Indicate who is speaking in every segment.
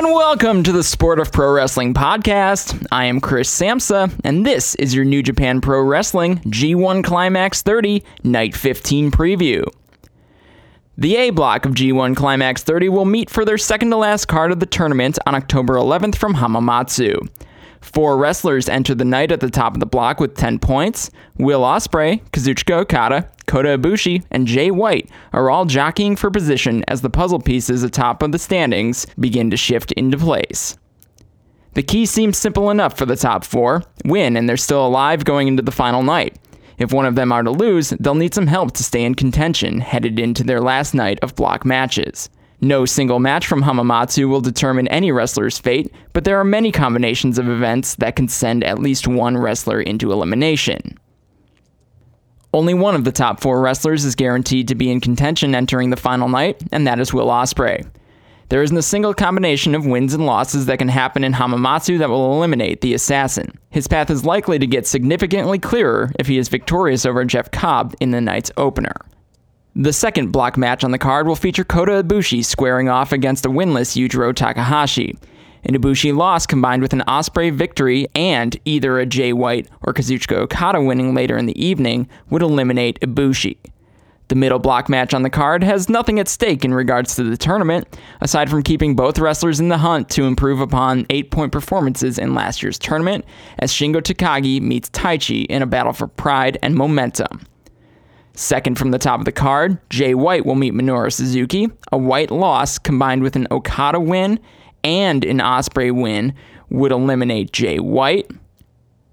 Speaker 1: And welcome to the Sport of Pro Wrestling podcast. I am Chris Samsa, and this is your New Japan Pro Wrestling G1 Climax 30 Night 15 preview. The A block of G1 Climax 30 will meet for their second to last card of the tournament on October 11th from Hamamatsu. Four wrestlers enter the night at the top of the block with 10 points. Will Ospreay, Kazuchika Okada, Kota Ibushi, and Jay White are all jockeying for position as the puzzle pieces atop of the standings begin to shift into place. The key seems simple enough for the top four win, and they're still alive going into the final night. If one of them are to lose, they'll need some help to stay in contention headed into their last night of block matches. No single match from Hamamatsu will determine any wrestler's fate, but there are many combinations of events that can send at least one wrestler into elimination. Only one of the top four wrestlers is guaranteed to be in contention entering the final night, and that is Will Ospreay. There isn't a single combination of wins and losses that can happen in Hamamatsu that will eliminate the assassin. His path is likely to get significantly clearer if he is victorious over Jeff Cobb in the night's opener. The second block match on the card will feature Kota Ibushi squaring off against a winless Yujiro Takahashi. An Ibushi loss combined with an Ospreay victory and either a Jay White or Kazuchika Okada winning later in the evening would eliminate Ibushi. The middle block match on the card has nothing at stake in regards to the tournament, aside from keeping both wrestlers in the hunt to improve upon 8 point performances in last year's tournament, as Shingo Takagi meets Taichi in a battle for pride and momentum. Second from the top of the card, Jay White will meet Minoru Suzuki. A White loss combined with an Okada win and an Ospreay win would eliminate Jay White.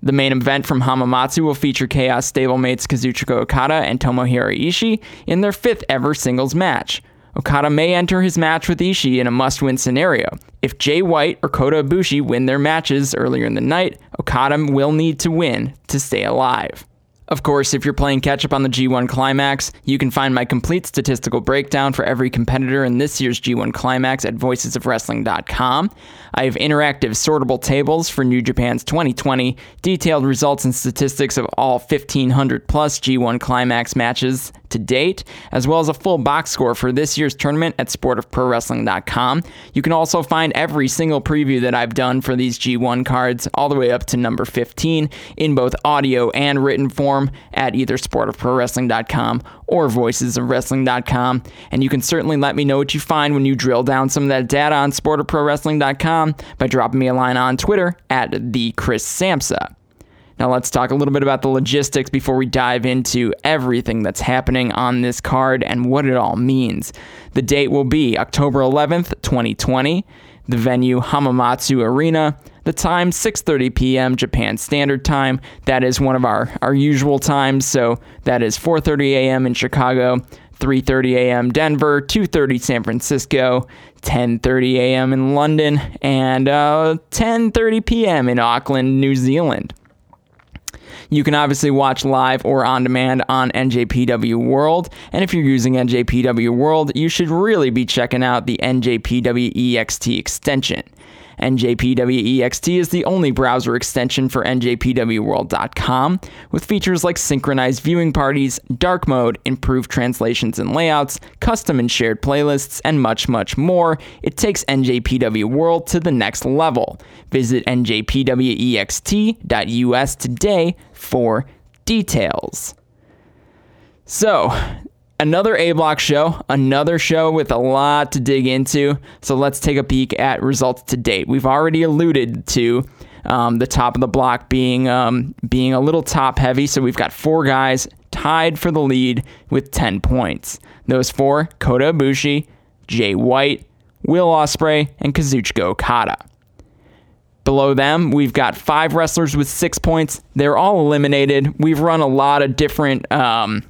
Speaker 1: The main event from Hamamatsu will feature Chaos stablemates Kazuchika Okada and Tomohiro Ishii in their fifth ever singles match. Okada may enter his match with Ishii in a must win scenario. If Jay White or Kota Ibushi win their matches earlier in the night, Okada will need to win to stay alive. Of course, if you're playing catch up on the G1 Climax, you can find my complete statistical breakdown for every competitor in this year's G1 Climax at voicesofwrestling.com. I have interactive sortable tables for New Japan's 2020, detailed results and statistics of all 1,500 plus G1 Climax matches to date, as well as a full box score for this year's tournament at sportofprowrestling.com. You can also find every single preview that I've done for these G1 cards, all the way up to number 15, in both audio and written form at either sportofprowrestling.com or voicesofwrestling.com. And you can certainly let me know what you find when you drill down some of that data on sportofprowrestling.com by dropping me a line on Twitter at the Chris Samsa. Now, let's talk a little bit about the logistics before we dive into everything that's happening on this card and what it all means. The date will be October 11th, 2020. The venue, Hamamatsu Arena. The time, 6:30 p.m. Japan Standard Time. That is one of our, our usual times, so that is 4:30 a.m. in Chicago, 3:30 a.m. Denver, 2:30 San Francisco, 10:30 a.m. in London, and uh, 10:30 p.m. in Auckland, New Zealand. You can obviously watch live or on demand on NJPW World. And if you're using NJPW World, you should really be checking out the NJPW EXT extension. NJPWEXT is the only browser extension for NJPWWorld.com, with features like synchronized viewing parties, dark mode, improved translations and layouts, custom and shared playlists, and much, much more. It takes NJPW World to the next level. Visit NJPWEXT.us today for details. So, another A block show, another show with a lot to dig into. So let's take a peek at results to date. We've already alluded to um, the top of the block being um, being a little top heavy. So we've got four guys tied for the lead with 10 points. Those four: Kota Ibushi, Jay White, Will Ospreay, and Kazuchika Okada. Below them, we've got five wrestlers with six points. They're all eliminated. We've run a lot of different um,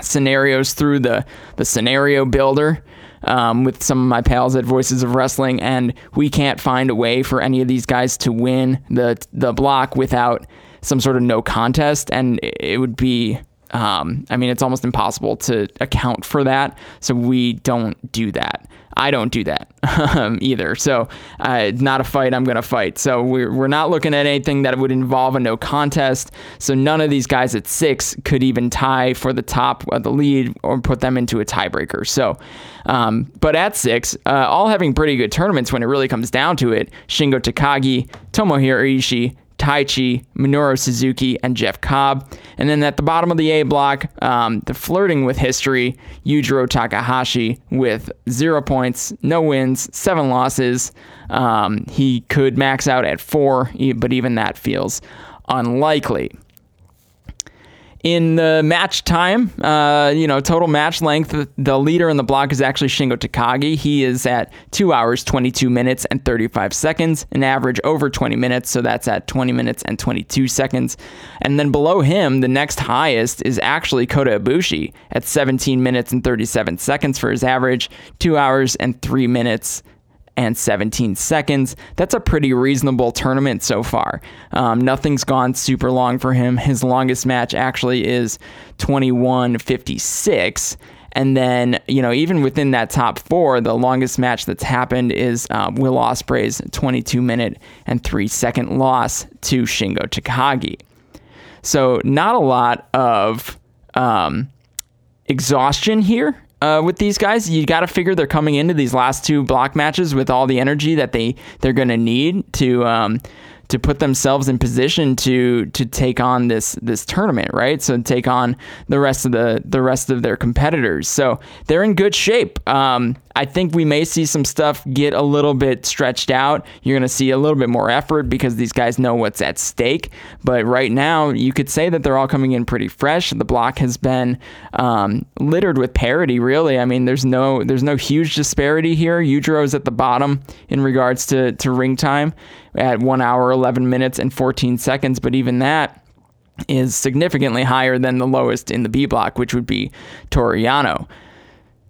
Speaker 1: scenarios through the, the scenario builder. um, with some of my pals at Voices of Wrestling, and we can't find a way for any of these guys to win the the block without some sort of no contest, and it would be. Um, I mean, it's almost impossible to account for that, so we don't do that. I don't do that um, either. So, uh, not a fight I'm going to fight. So, we're, we're not looking at anything that would involve a no contest. So, none of these guys at six could even tie for the top of the lead or put them into a tiebreaker. So, um, but at six, uh, all having pretty good tournaments when it really comes down to it Shingo Takagi, Tomohiro Ishii, Taichi, Minoru Suzuki, and Jeff Cobb. And then at the bottom of the A block, um, the flirting with history, Yujiro Takahashi with zero points, no wins, seven losses. Um, he could max out at four, but even that feels unlikely in the match time, uh, you know, total match length, the leader in the block is actually Shingo Takagi. He is at 2 hours, 22 minutes, and 35 seconds, an average over 20 minutes, so that's at 20 minutes and 22 seconds. And then below him, the next highest is actually Kota Ibushi at 17 minutes and 37 seconds for his average, 2 hours and 3 minutes and 17 seconds. That's a pretty reasonable tournament so far. Um, nothing's gone super long for him. His longest match actually is 21:56. And then, you know, even within that top four, the longest match that's happened is uh, Will Ospreay's 22 minute and three second loss to Shingo Takagi. So, not a lot of um, exhaustion here uh, with these guys. You got to figure they're coming into these last two block matches with all the energy that they they're going to need to um, to put themselves in position to to take on this this tournament, right? So take on the rest of the the rest of their competitors. So they're in good shape. Um, I think we may see some stuff get a little bit stretched out. You're going to see a little bit more effort because these guys know what's at stake. But right now, you could say that they're all coming in pretty fresh. The block has been um, littered with parity. Really, I mean, there's no there's no huge disparity here. Yujiro's at the bottom in regards to to ring time at one hour, 11 minutes, and 14 seconds. But even that is significantly higher than the lowest in the B block, which would be Toru Yano.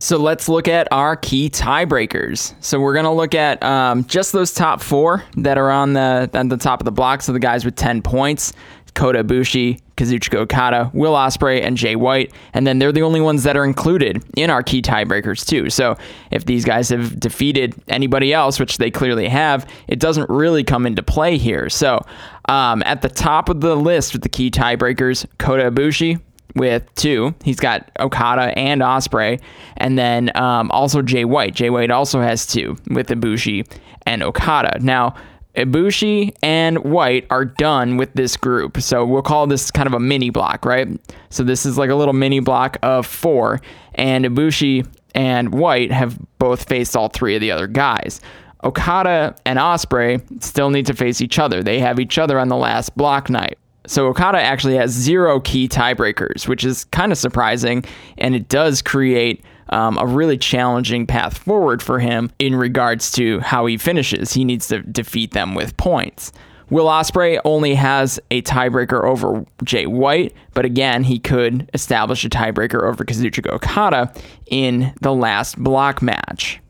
Speaker 1: So let's look at our key tiebreakers. So we're gonna look at um, just those top four that are on the on the top of the block. So the guys with 10 points. Kota Ibushi, Kazuchika Okada, Will Ospreay, and Jay White, and then they're the only ones that are included in our key tiebreakers too. So if these guys have defeated anybody else, which they clearly have, it doesn't really come into play here. So um, at the top of the list with the key tiebreakers, Kota Ibushi, with two. He's got Okada and Ospreay, and then um, also Jay White. Jay White also has two with Ibushi and Okada. Now, Ibushi and White are done with this group. So we'll call this kind of a mini block, right? So this is like a little mini block of four, and Ibushi and White have both faced all three of the other guys. Okada and Ospreay still need to face each other. They have each other on the last block night. So Okada actually has zero key tiebreakers, which is kind of surprising, and it does create um, a really challenging path forward for him in regards to how he finishes. He needs to defeat them with points. Will Ospreay only has a tiebreaker over Jay White, but again, he could establish a tiebreaker over Kazuchika Okada in the last block match.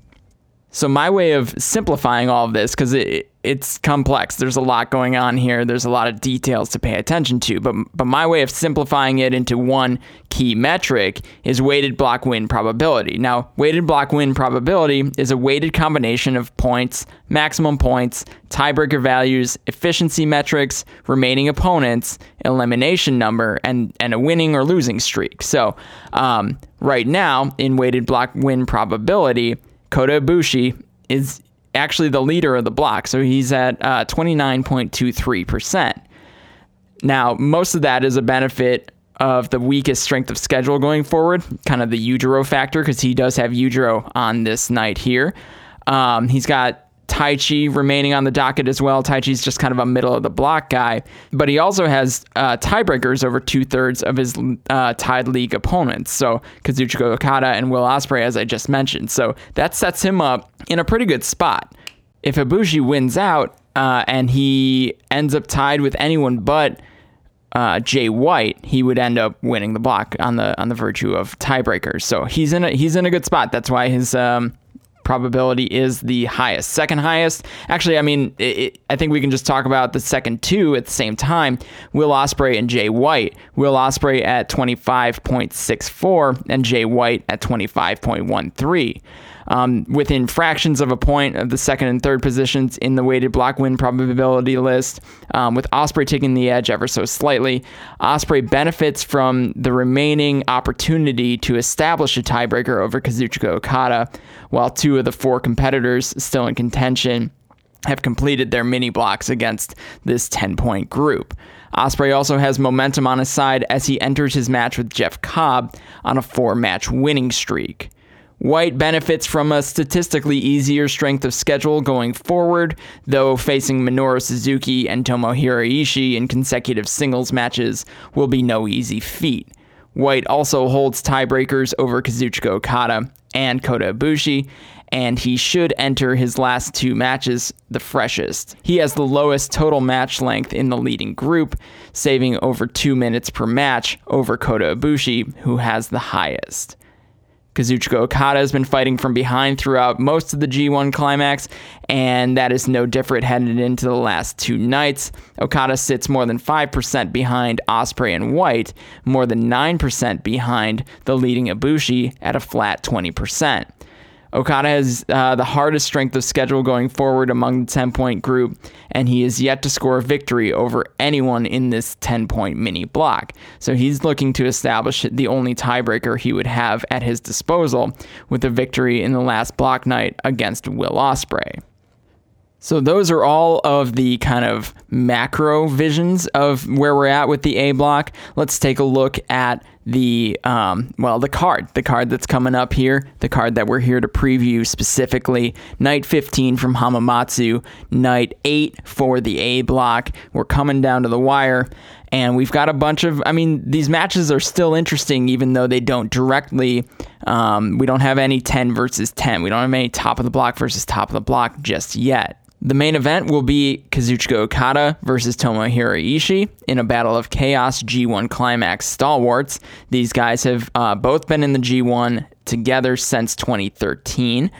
Speaker 1: So my way of simplifying all of this, because it, it's complex. There's a lot going on here. There's a lot of details to pay attention to. But but my way of simplifying it into one key metric is weighted block win probability. Now, weighted block win probability is a weighted combination of points, maximum points, tiebreaker values, efficiency metrics, remaining opponents, elimination number, and and a winning or losing streak. So um, right now in weighted block win probability. Kota Ibushi is actually the leader of the block. So he's at uh, 29.23%. Now, most of that is a benefit of the weakest strength of schedule going forward, kind of the Yujiro factor, because he does have Yujiro on this night here. Um, he's got Taichi remaining on the docket as well. Taichi's just kind of a middle of the block guy, but he also has uh, tiebreakers over two thirds of his uh, tied league opponents. So Kazuchika Okada and Will Ospreay, as I just mentioned. So that sets him up in a pretty good spot. If Ibushi wins out uh, and he ends up tied with anyone but uh, Jay White, he would end up winning the block on the on the virtue of tiebreakers. So he's in a he's in a good spot. That's why his um, probability is the highest. Second highest, actually, I mean, it, it, I think we can just talk about the second two at the same time. Will Ospreay and Jay White. Will Ospreay at 25.64 and Jay White at 25.13 um, within fractions of a point of the second and third positions in the weighted block win probability list, um, with Ospreay taking the edge ever so slightly. Ospreay benefits from the remaining opportunity to establish a tiebreaker over Kazuchika Okada, while two of the four competitors still in contention have completed their mini blocks against this 10 point group. Ospreay also has momentum on his side as he enters his match with Jeff Cobb on a four match winning streak. White benefits from a statistically easier strength of schedule going forward, though facing Minoru Suzuki and Tomohiro Ishii in consecutive singles matches will be no easy feat. White also holds tiebreakers over Kazuchika Okada and Kota Ibushi, and he should enter his last two matches the freshest. He has the lowest total match length in the leading group, saving over two minutes per match over Kota Ibushi, who has the highest. Kazuchika Okada has been fighting from behind throughout most of the G1 climax, and that is no different headed into the last two nights. Okada sits more than 5% behind Ospreay and White, more than 9% behind the leading Ibushi at a flat 20%. Okada has uh, the hardest strength of schedule going forward among the 10 point group, and he is yet to score a victory over anyone in this 10 point mini block. So he's looking to establish the only tiebreaker he would have at his disposal with a victory in the last block night against Will Ospreay. So those are all of the kind of macro visions of where we're at with the A block. Let's take a look at the um, well the card, the card that's coming up here, the card that we're here to preview specifically. Night 15 from Hamamatsu, night 8 for the A block. We're coming down to the wire. And we've got a bunch of, I mean, these matches are still interesting, even though they don't directly, um, we don't have any 10 versus 10. We don't have any top of the block versus top of the block just yet. The main event will be Kazuchika Okada versus Tomohiro Ishii in a battle of chaos G1 climax stalwarts. These guys have uh, both been in the G1 together since 2013.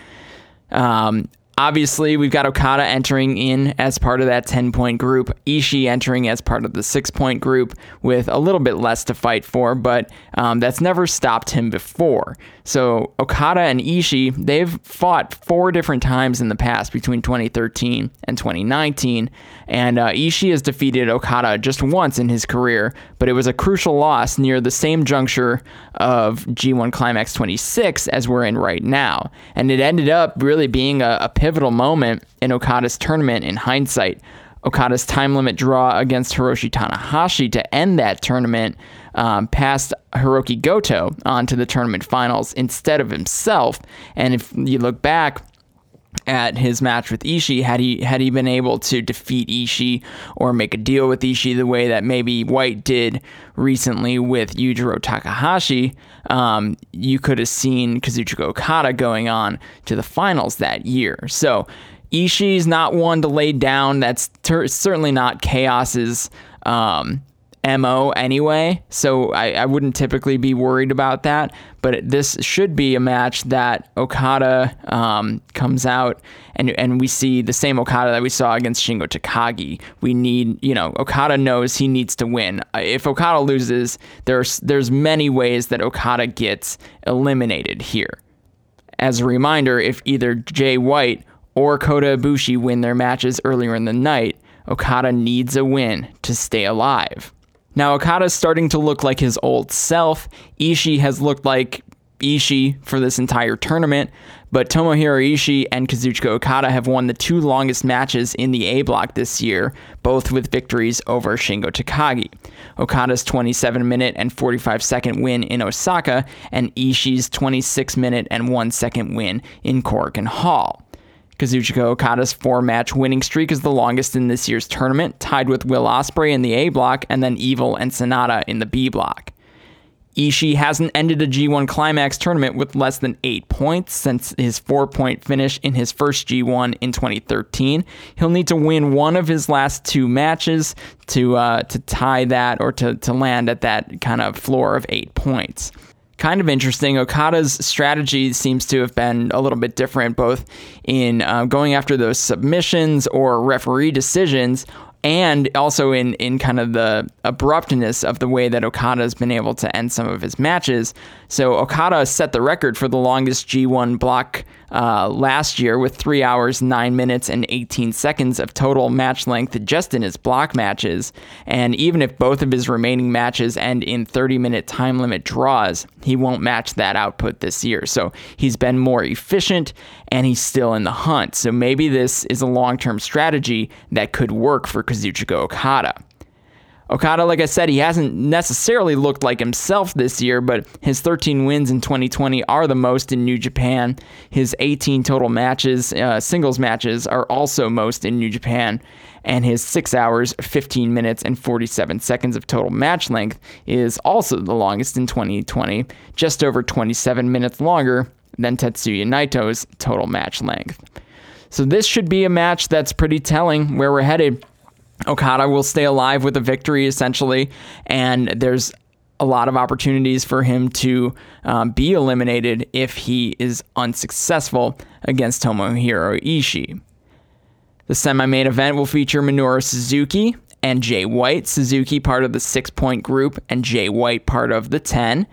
Speaker 1: Um, Obviously, we've got Okada entering in as part of that 10 point group, Ishii entering as part of the six point group with a little bit less to fight for, but um, that's never stopped him before. So, Okada and Ishii, they've fought four different times in the past between 2013 and 2019, and uh, Ishii has defeated Okada just once in his career, but it was a crucial loss near the same juncture of G1 Climax 26 as we're in right now. And it ended up really being a, a pivotal moment in Okada's tournament in hindsight. Okada's time limit draw against Hiroshi Tanahashi to end that tournament um, passed Hiroki Goto onto the tournament finals instead of himself. And if you look back, at his match with Ishii had he had he been able to defeat Ishii or make a deal with Ishii the way that maybe White did recently with Yujiro Takahashi, um, you could have seen Kazuchika Okada going on to the finals that year. So Ishii's not one to lay down. That's ter- certainly not Chaos's um, MO anyway, so I, I wouldn't typically be worried about that. But this should be a match that Okada um, comes out and and we see the same Okada that we saw against Shingo Takagi. We need, you know, Okada knows he needs to win. If Okada loses, there's there's many ways that Okada gets eliminated here. As a reminder, if either Jay White or Kota Ibushi win their matches earlier in the night, Okada needs a win to stay alive. Now, Okada's starting to look like his old self. Ishii has looked like Ishii for this entire tournament, but Tomohiro Ishii and Kazuchika Okada have won the two longest matches in the A block this year, both with victories over Shingo Takagi. Okada's 27 minute and 45 second win in Osaka, and Ishii's 26 minute and 1 second win in Korakuen Hall. Kazuchika Okada's four match winning streak is the longest in this year's tournament, tied with Will Ospreay in the A block and then Evil and Sanada in the B block. Ishii hasn't ended a G1 Climax tournament with less than eight points since his four point finish in his first G1 in 2013. He'll need to win one of his last two matches to uh, to tie that or to, to land at that kind of floor of eight points kind of interesting. Okada's strategy seems to have been a little bit different, both in uh, going after those submissions or referee decisions, and also in in kind of the abruptness of the way that Okada has been able to end some of his matches. So Okada set the record for the longest G1 block uh, last year with three hours, nine minutes, and 18 seconds of total match length just in his block matches. And even if both of his remaining matches end in 30 minute time limit draws, he won't match that output this year. So he's been more efficient and he's still in the hunt. So maybe this is a long term strategy that could work for Kazuchika Okada. Okada, like I said, he hasn't necessarily looked like himself this year, but his 13 wins in 2020 are the most in New Japan. His 18 total matches, uh, singles matches, are also most in New Japan. And his 6 hours, 15 minutes, and 47 seconds of total match length is also the longest in 2020, just over 27 minutes longer than Tetsuya Naito's total match length. So this should be a match that's pretty telling where we're headed. Okada will stay alive with a victory essentially, and there's a lot of opportunities for him to um, be eliminated if he is unsuccessful against Tomohiro Ishii. The semi main event will feature Minoru Suzuki and Jay White. Suzuki part of the six point group, and Jay White part of the 10.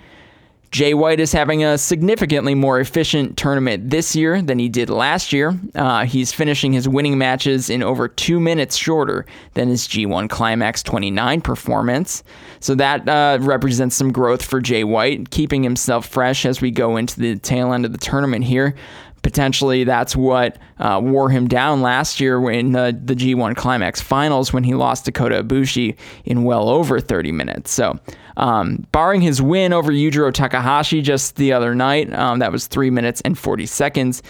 Speaker 1: Jay White is having a significantly more efficient tournament this year than he did last year. Uh, he's finishing his winning matches in over two minutes shorter than his G1 Climax 29 performance. So that uh, represents some growth for Jay White, keeping himself fresh as we go into the tail end of the tournament here potentially that's what uh, wore him down last year in the, the G1 Climax Finals when he lost to Kota Ibushi in well over 30 minutes. So, um, barring his win over Yujiro Takahashi just the other night, um, that was three minutes and 40 seconds.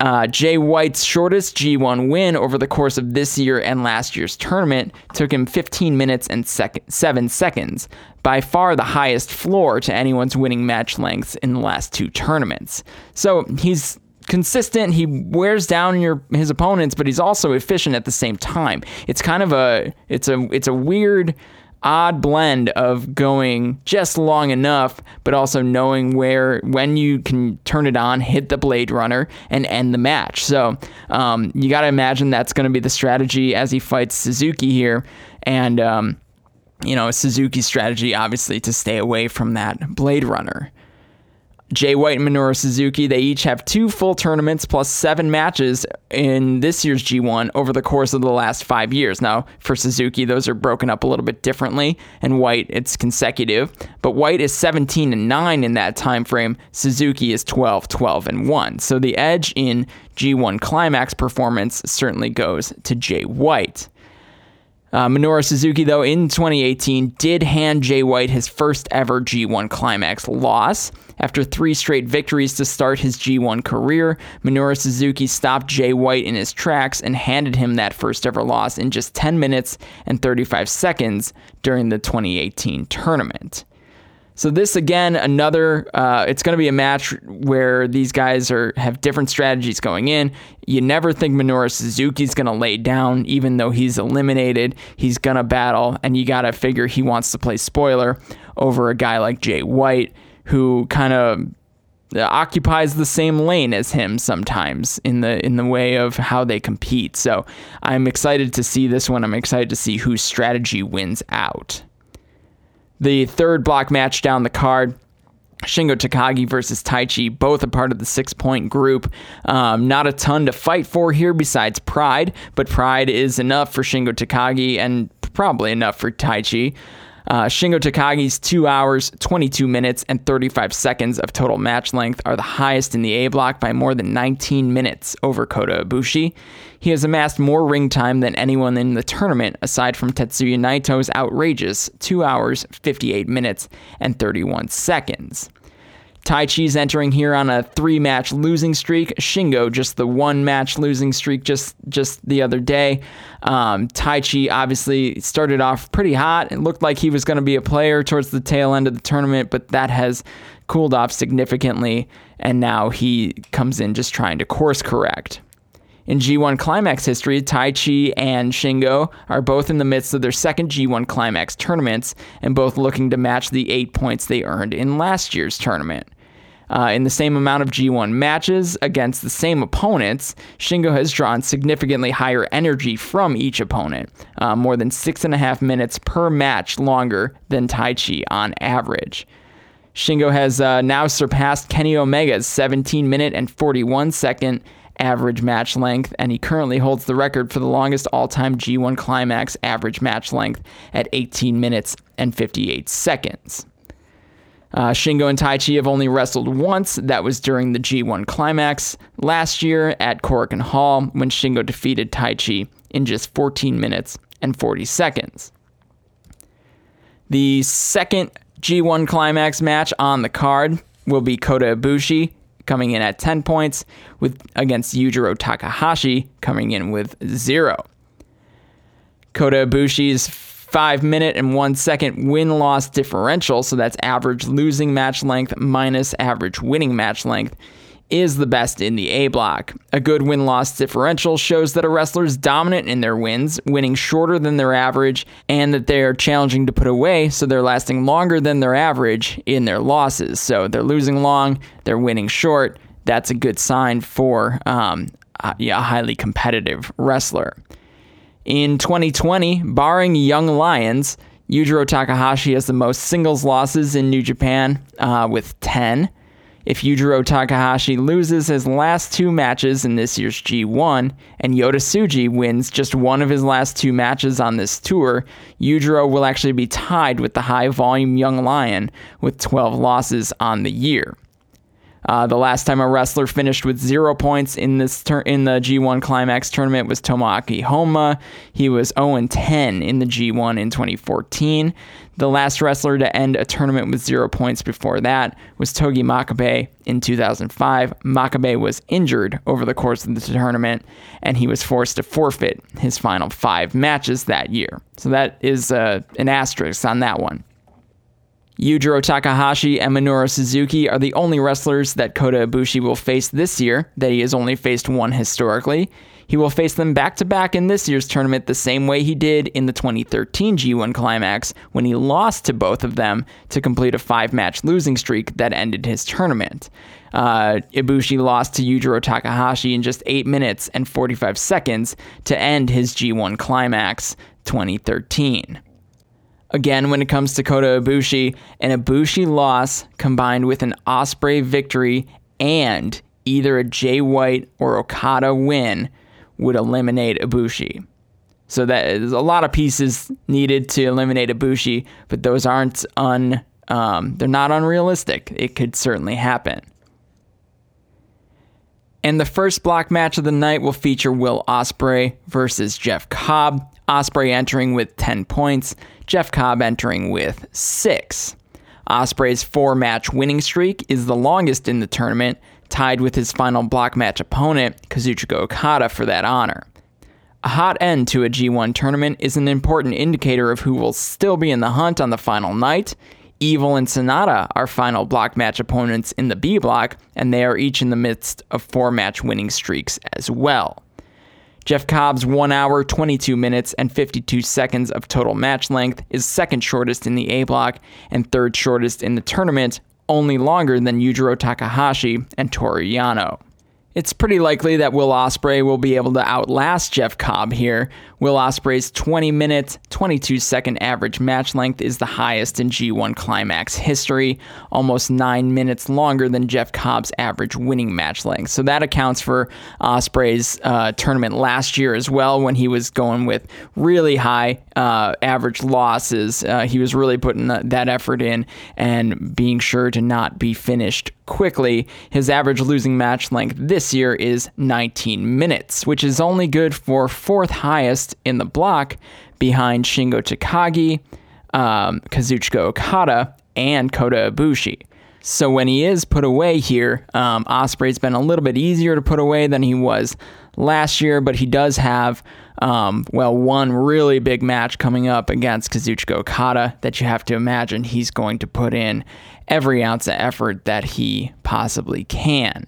Speaker 1: Uh, Jay White's shortest G1 win over the course of this year and last year's tournament took him 15 minutes and sec- 7 seconds, by far the highest floor to anyone's winning match lengths in the last two tournaments. So he's consistent. He wears down your his opponents, but he's also efficient at the same time. It's kind of a it's a it's a weird odd blend of going just long enough, but also knowing where when you can turn it on, hit the Blade Runner, and end the match. So um, you got to imagine that's going to be the strategy as he fights Suzuki here, and um, you know Suzuki's strategy obviously to stay away from that Blade Runner. Jay White and Minoru Suzuki, they each have two full tournaments plus seven matches in this year's G1 over the course of the last five years. Now, for Suzuki, those are broken up a little bit differently, and White, it's consecutive. But White is 17 and 9 in that time frame. Suzuki is 12, 12 and 1. So the edge in G1 climax performance certainly goes to Jay White. Uh, Minoru Suzuki, though, in 2018 did hand Jay White his first ever G1 Climax loss. After three straight victories to start his G1 career, Minoru Suzuki stopped Jay White in his tracks and handed him that first ever loss in just 10 minutes and 35 seconds during the 2018 tournament. So this again, another. Uh, it's going to be a match where these guys are have different strategies going in. You never think Minoru Suzuki's going to lay down, even though he's eliminated. He's going to battle, and you got to figure he wants to play spoiler over a guy like Jay White, who kind of occupies the same lane as him sometimes in the in the way of how they compete. So I'm excited to see this one. I'm excited to see whose strategy wins out. The third block match down the card. Shingo Takagi versus Taichi, both a part of the six point group. Um, not a ton to fight for here besides pride, but pride is enough for Shingo Takagi and probably enough for Taichi. Uh, Shingo Takagi's 2 hours, 22 minutes, and 35 seconds of total match length are the highest in the A block by more than 19 minutes over Kota Ibushi. He has amassed more ring time than anyone in the tournament, aside from Tetsuya Naito's outrageous 2 hours, 58 minutes, and 31 seconds. Taichi's entering here on a three-match losing streak. Shingo just the one-match losing streak just just the other day. Um, Taichi obviously started off pretty hot. It looked like he was going to be a player towards the tail end of the tournament, but that has cooled off significantly, and now he comes in just trying to course correct. In G1 Climax history, Taichi and Shingo are both in the midst of their second G1 Climax tournaments and both looking to match the eight points they earned in last year's tournament. Uh, in the same amount of G1 matches against the same opponents, Shingo has drawn significantly higher energy from each opponent, uh, more than six and a half minutes per match longer than Taichi on average. Shingo has uh, now surpassed Kenny Omega's 17 minute and 41 second average match length, and he currently holds the record for the longest all time G1 Climax average match length at 18 minutes and 58 seconds. Uh, Shingo and Taichi have only wrestled once. That was during the G1 Climax last year at Korakuen Hall when Shingo defeated Taichi in just 14 minutes and 40 seconds. The second G1 Climax match on the card will be Kota Ibushi coming in at 10 points with against Yujiro Takahashi coming in with 0. Kota Ibushi's 5 minute and 1 second win loss differential, so that's average losing match length minus average winning match length, is the best in the A block. A good win loss differential shows that a wrestler is dominant in their wins, winning shorter than their average, and that they are challenging to put away, so they're lasting longer than their average in their losses. So they're losing long, they're winning short. That's a good sign for um, a highly competitive wrestler. In 2020, barring Young Lions, Yujiro Takahashi has the most singles losses in New Japan uh, with 10. If Yujiro Takahashi loses his last two matches in this year's G1 and Yota Tsuji wins just one of his last two matches on this tour, Yujiro will actually be tied with the high volume Young Lion with 12 losses on the year. Uh, the last time a wrestler finished with zero points in this tur- in the G1 Climax tournament was Tomoaki Honma. He was 0 10 in the G1 in 2014. The last wrestler to end a tournament with zero points before that was Togi Makabe in 2005. Makabe was injured over the course of the tournament, and he was forced to forfeit his final five matches that year. So that is uh, an asterisk on that one. Yujiro Takahashi and Minoru Suzuki are the only wrestlers that Kota Ibushi will face this year that he has only faced one historically. He will face them back to back in this year's tournament the same way he did in the 2013 G1 Climax when he lost to both of them to complete a five match losing streak that ended his tournament. Uh, Ibushi lost to Yujiro Takahashi in just 8 minutes and 45 seconds to end his G1 Climax 2013. Again, when it comes to Kota Ibushi, an Ibushi loss combined with an Ospreay victory and either a Jay White or Okada win would eliminate Ibushi. So that is a lot of pieces needed to eliminate Ibushi, but those aren't un um, they're not unrealistic. It could certainly happen. And the first block match of the night will feature Will Ospreay versus Jeff Cobb. Ospreay entering with 10 points, Jeff Cobb entering with 6. Ospreay's four match winning streak is the longest in the tournament, tied with his final block match opponent, Kazuchika Okada, for that honor. A hot end to a G1 tournament is an important indicator of who will still be in the hunt on the final night. Evil and Sanada are final block match opponents in the B block, and they are each in the midst of four match winning streaks as well. Jeff Cobb's 1 hour, 22 minutes, and 52 seconds of total match length is second shortest in the A block and third shortest in the tournament, only longer than Yujiro Takahashi and Toru Yano. It's pretty likely that Will Ospreay will be able to outlast Jeff Cobb here. Will Ospreay's 20 minute, 22 second average match length is the highest in G1 Climax history, almost 9 minutes longer than Jeff Cobb's average winning match length. So that accounts for Ospreay's uh, tournament last year as well when he was going with really high uh, average losses. Uh, he was really putting that effort in and being sure to not be finished quickly. His average losing match length this year is 19 minutes, which is only good for fourth highest in the block behind Shingo Takagi, um, Kazuchika Okada, and Kota Ibushi. So when he is put away here, um, Ospreay's been a little bit easier to put away than he was last year, but he does have, um, well, one really big match coming up against Kazuchika Okada that you have to imagine he's going to put in every ounce of effort that he possibly can.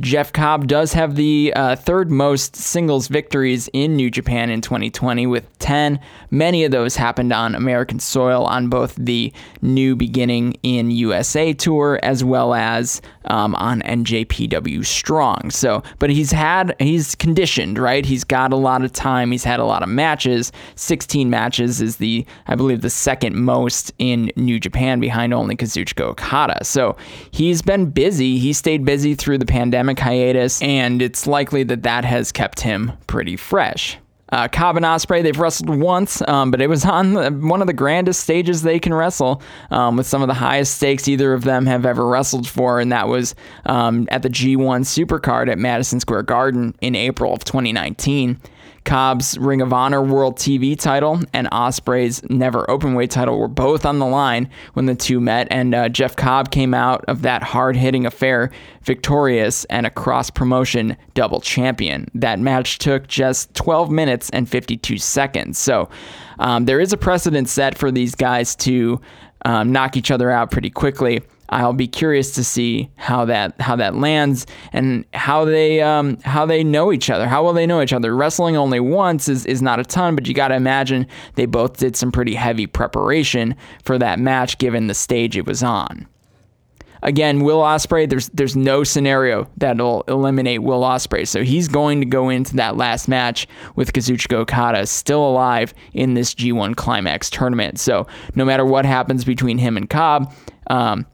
Speaker 1: Jeff Cobb does have the uh, third most singles victories in New Japan in 2020 with 10. Many of those happened on American soil on both the New Beginning in USA tour as well as um, on NJPW Strong. So, but he's had, he's conditioned, right? He's got a lot of time. He's had a lot of matches. 16 matches is the, I believe, the second most in New Japan behind only Kazuchika Okada. So he's been busy. He stayed busy through the pandemic hiatus, and it's likely that that has kept him pretty fresh. Uh, Cobb and Ospreay, they've wrestled once, um, but it was on the, one of the grandest stages they can wrestle, um, with some of the highest stakes either of them have ever wrestled for, and that was um, at the G1 Supercard at Madison Square Garden in April of 2019. Cobb's Ring of Honor World TV title and Ospreay's Never Openweight title were both on the line when the two met, and uh, Jeff Cobb came out of that hard hitting affair victorious and a cross promotion double champion. That match took just 12 minutes and 52 seconds. So um, there is a precedent set for these guys to um, knock each other out pretty quickly. I'll be curious to see how that how that lands and how they um, how they know each other. How will they know each other? Wrestling only once is, is not a ton, but you got to imagine they both did some pretty heavy preparation for that match, given the stage it was on. Again, Will Ospreay, there's there's no scenario that'll eliminate Will Ospreay, so he's going to go into that last match with Kazuchika Okada still alive in this G1 Climax tournament. So no matter what happens between him and Cobb. Um,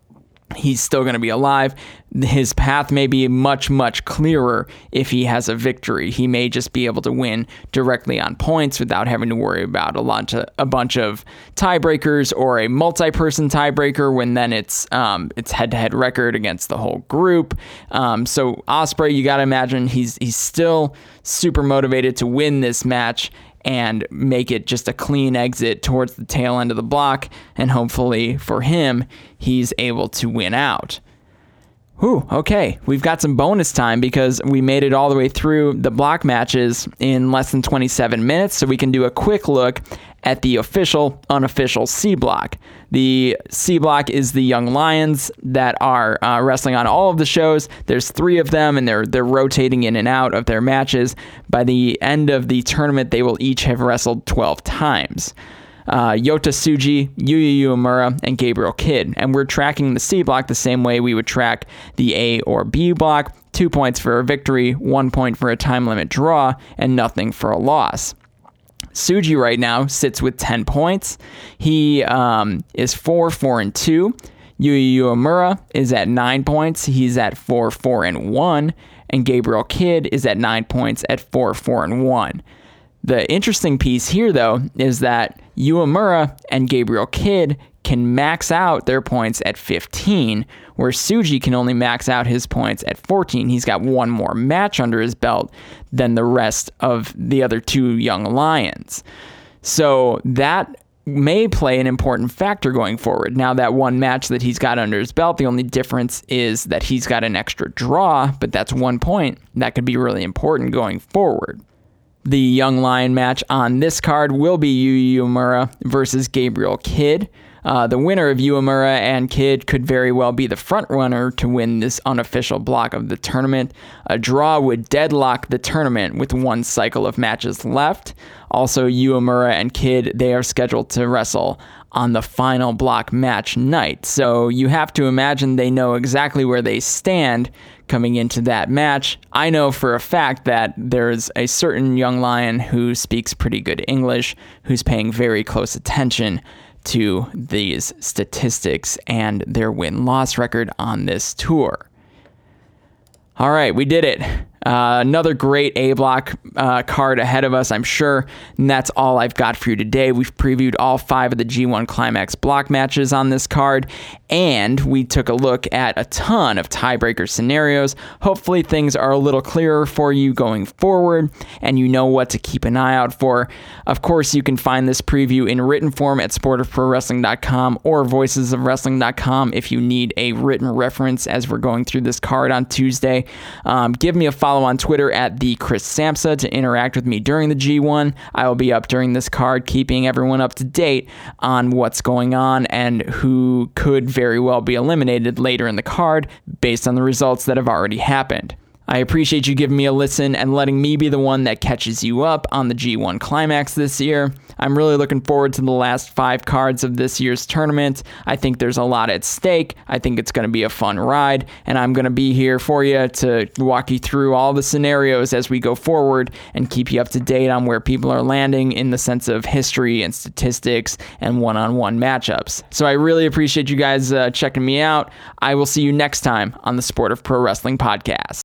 Speaker 1: he's still going to be alive. His path may be much, much clearer if he has a victory. He may just be able to win directly on points without having to worry about a lot of, a bunch of tiebreakers or a multi-person tiebreaker. When then it's um, it's head-to-head record against the whole group. Um, so Ospreay, you got to imagine he's he's still super motivated to win this match and make it just a clean exit towards the tail end of the block. And hopefully for him, he's able to win out. Whew, okay. We've got some bonus time because we made it all the way through the block matches in less than 27 minutes. So we can do a quick look at the official, unofficial C block. The C block is the young lions that are uh, wrestling on all of the shows. There's three of them, and they're they're rotating in and out of their matches. By the end of the tournament, they will each have wrestled 12 times. Uh, Yota Tsuji, Yuya Uemura, and Gabriel Kidd. And we're tracking the C block the same way we would track the A or B block two points for a victory, one point for a time limit draw, and nothing for a loss. Tsuji right now sits with 10 points. He um, is 4 4 and 2. Yuya Uemura is at 9 points. He's at 4 4 and 1. And Gabriel Kidd is at 9 points at 4 4 and 1. The interesting piece here, though, is that Uemura and Gabriel Kidd can max out their points at 15, where Tsuji can only max out his points at 14. He's got one more match under his belt than the rest of the other two young lions. So that may play an important factor going forward. Now, that one match that he's got under his belt, the only difference is that he's got an extra draw, but that's one point that could be really important going forward. The Young Lion match on this card will be Yu Uemura versus Gabriel Kidd. Uh, the winner of Uemura and Kidd could very well be the front runner to win this unofficial block of the tournament. A draw would deadlock the tournament with one cycle of matches left. Also, Uemura and Kidd they are scheduled to wrestle on the final block match night. So you have to imagine they know exactly where they stand coming into that match. I know for a fact that there's a certain young lion who speaks pretty good English, who's paying very close attention to these statistics and their win loss record on this tour. All right, we did it. Uh, another great A block uh, card ahead of us, I'm sure. And that's all I've got for you today. We've previewed all five of the G1 Climax block matches on this card, and we took a look at a ton of tiebreaker scenarios. Hopefully, things are a little clearer for you going forward, and you know what to keep an eye out for. Of course, you can find this preview in written form at sportofprowrestling.com or voicesofwrestling.com if you need a written reference as we're going through this card on Tuesday. Um, give me a follow follow on Twitter at the Chris Samsa to interact with me during the G1. I will be up during this card, keeping everyone up to date on what's going on and who could very well be eliminated later in the card based on the results that have already happened. I appreciate you giving me a listen and letting me be the one that catches you up on the G1 Climax this year. I'm really looking forward to the last five cards of this year's tournament. I think there's a lot at stake. I think it's going to be a fun ride, and I'm going to be here for you to walk you through all the scenarios as we go forward and keep you up to date on where people are landing in the sense of history and statistics and one on one matchups. So I really appreciate you guys uh, checking me out. I will see you next time on the Sport of Pro Wrestling podcast.